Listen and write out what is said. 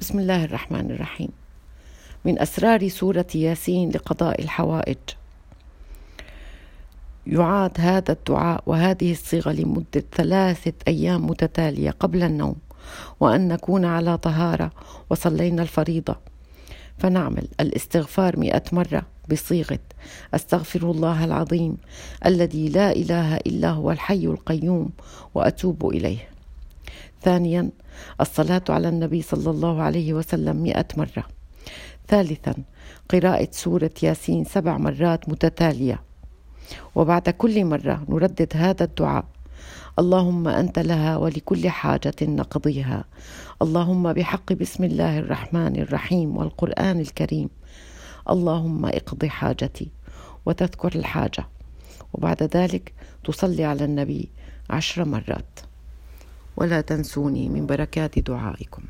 بسم الله الرحمن الرحيم. من أسرار سورة ياسين لقضاء الحوائج. يعاد هذا الدعاء وهذه الصيغة لمدة ثلاثة أيام متتالية قبل النوم وأن نكون على طهارة وصلينا الفريضة. فنعمل الاستغفار مئة مرة بصيغة أستغفر الله العظيم الذي لا إله إلا هو الحي القيوم وأتوب إليه. ثانيا الصلاة على النبي صلى الله عليه وسلم مئة مرة. ثالثا قراءة سورة ياسين سبع مرات متتالية. وبعد كل مرة نردد هذا الدعاء. اللهم أنت لها ولكل حاجة نقضيها. اللهم بحق بسم الله الرحمن الرحيم والقرآن الكريم. اللهم اقض حاجتي وتذكر الحاجة. وبعد ذلك تصلي على النبي عشر مرات. ولا تنسوني من بركات دعائكم.